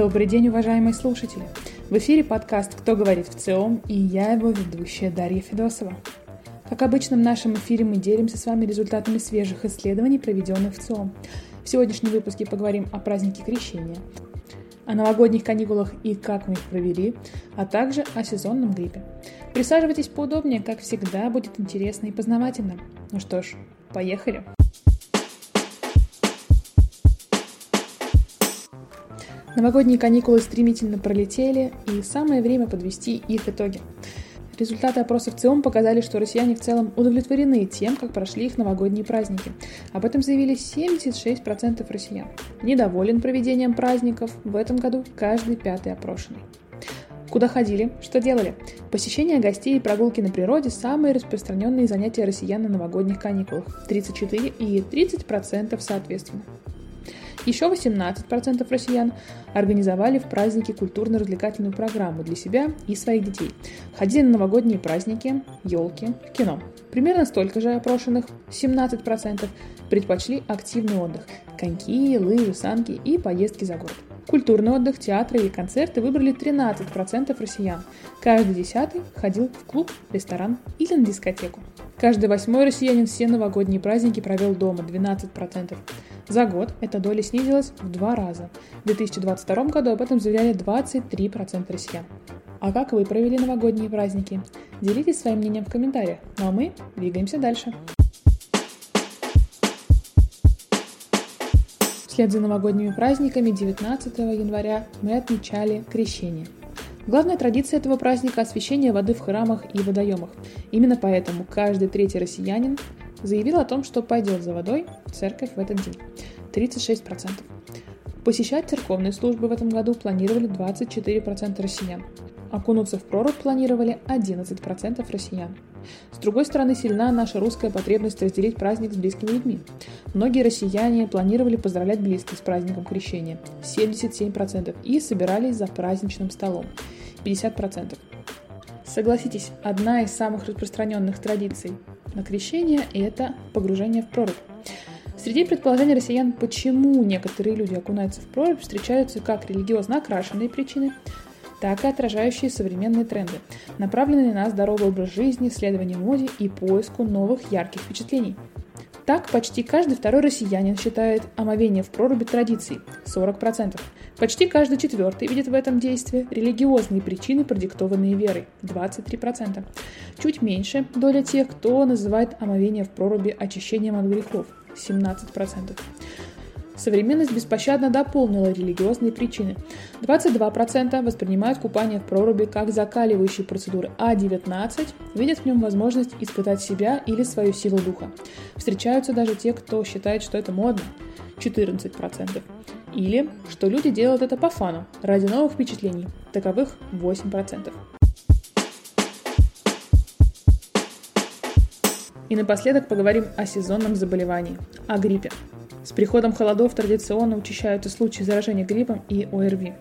Добрый день, уважаемые слушатели! В эфире подкаст «Кто говорит в ЦИОМ» и я его ведущая Дарья Федосова. Как обычно, в нашем эфире мы делимся с вами результатами свежих исследований, проведенных в ЦИОМ. В сегодняшнем выпуске поговорим о празднике Крещения, о новогодних каникулах и как мы их провели, а также о сезонном гриппе. Присаживайтесь поудобнее, как всегда, будет интересно и познавательно. Ну что ж, поехали! Новогодние каникулы стремительно пролетели, и самое время подвести их итоги. Результаты опросов ЦИОМ показали, что россияне в целом удовлетворены тем, как прошли их новогодние праздники. Об этом заявили 76% россиян. Недоволен проведением праздников в этом году каждый пятый опрошенный. Куда ходили? Что делали? Посещение гостей и прогулки на природе – самые распространенные занятия россиян на новогодних каникулах – 34 и 30% соответственно. Еще 18% россиян организовали в праздники культурно-развлекательную программу для себя и своих детей. Ходили на новогодние праздники, елки, в кино. Примерно столько же опрошенных, 17%, предпочли активный отдых – коньки, лыжи, санки и поездки за город. Культурный отдых, театры и концерты выбрали 13% россиян. Каждый десятый ходил в клуб, ресторан или на дискотеку. Каждый восьмой россиянин все новогодние праздники провел дома, 12%. За год эта доля снизилась в два раза. В 2022 году об этом заявляли 23% россиян. А как вы провели новогодние праздники? Делитесь своим мнением в комментариях. Ну а мы двигаемся дальше. Вслед за новогодними праздниками 19 января мы отмечали Крещение. Главная традиция этого праздника – освящение воды в храмах и водоемах. Именно поэтому каждый третий россиянин заявил о том, что пойдет за водой в церковь в этот день. 36%. Посещать церковные службы в этом году планировали 24% россиян. Окунуться в прорубь планировали 11% россиян. С другой стороны, сильна наша русская потребность разделить праздник с близкими людьми. Многие россияне планировали поздравлять близких с праздником крещения – 77%, и собирались за праздничным столом – 50%. Согласитесь, одна из самых распространенных традиций на крещение – это погружение в прорубь. Среди предположений россиян, почему некоторые люди окунаются в прорубь, встречаются как религиозно окрашенные причины, так и отражающие современные тренды, направленные на здоровый образ жизни, следование моде и поиску новых ярких впечатлений. Так, почти каждый второй россиянин считает омовение в проруби традицией – 40%. Почти каждый четвертый видит в этом действии религиозные причины, продиктованные верой – 23%. Чуть меньше доля тех, кто называет омовение в проруби очищением от грехов – 17%. Современность беспощадно дополнила религиозные причины. 22% воспринимают купание в проруби как закаливающие процедуры, а 19% видят в нем возможность испытать себя или свою силу духа. Встречаются даже те, кто считает, что это модно. 14%. Или, что люди делают это по фану, ради новых впечатлений. Таковых 8%. И напоследок поговорим о сезонном заболевании, о гриппе. С приходом холодов традиционно учащаются случаи заражения гриппом и ОРВИ.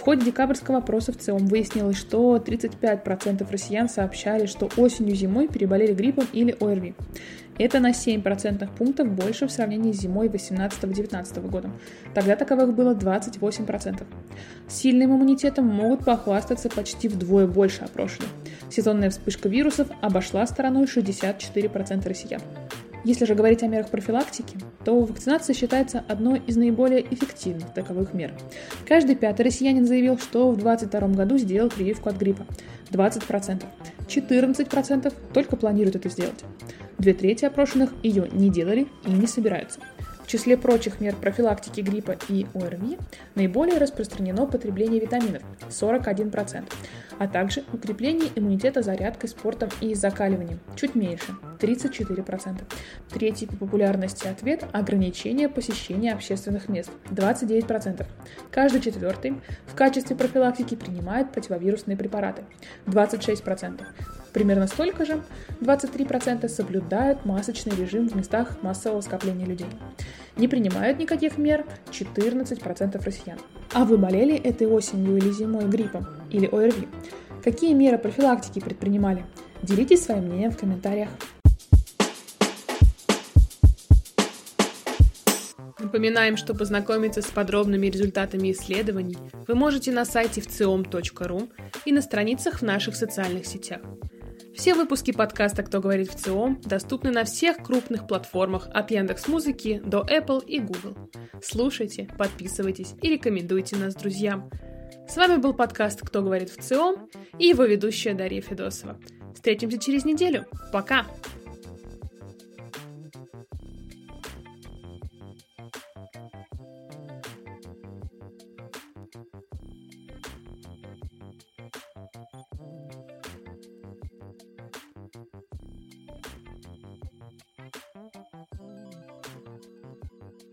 В ходе декабрьского опроса в ЦИОМ выяснилось, что 35% россиян сообщали, что осенью-зимой переболели гриппом или ОРВИ. Это на 7% пунктов больше в сравнении с зимой 18-19 года. Тогда таковых было 28%. Сильным иммунитетом могут похвастаться почти вдвое больше опрошенных. Сезонная вспышка вирусов обошла стороной 64% россиян. Если же говорить о мерах профилактики, то вакцинация считается одной из наиболее эффективных таковых мер. Каждый пятый россиянин заявил, что в 2022 году сделал прививку от гриппа. 20%. 14% только планируют это сделать. Две трети опрошенных ее не делали и не собираются. В числе прочих мер профилактики гриппа и ОРВИ наиболее распространено потребление витаминов – 41%, а также укрепление иммунитета зарядкой, спортом и закаливанием, чуть меньше, 34%. Третий по популярности ответ – ограничение посещения общественных мест, 29%. Каждый четвертый в качестве профилактики принимает противовирусные препараты, 26%. Примерно столько же, 23% соблюдают масочный режим в местах массового скопления людей. Не принимают никаких мер 14% россиян. А вы болели этой осенью или зимой гриппом или ОРВИ? Какие меры профилактики предпринимали? Делитесь своим мнением в комментариях. Напоминаем, что познакомиться с подробными результатами исследований вы можете на сайте вциом.ру и на страницах в наших социальных сетях. Все выпуски подкаста «Кто говорит в ЦИОМ» доступны на всех крупных платформах от Яндекс Музыки до Apple и Google. Слушайте, подписывайтесь и рекомендуйте нас друзьям. С вами был подкаст «Кто говорит в ЦИОМ» и его ведущая Дарья Федосова. Встретимся через неделю. Пока!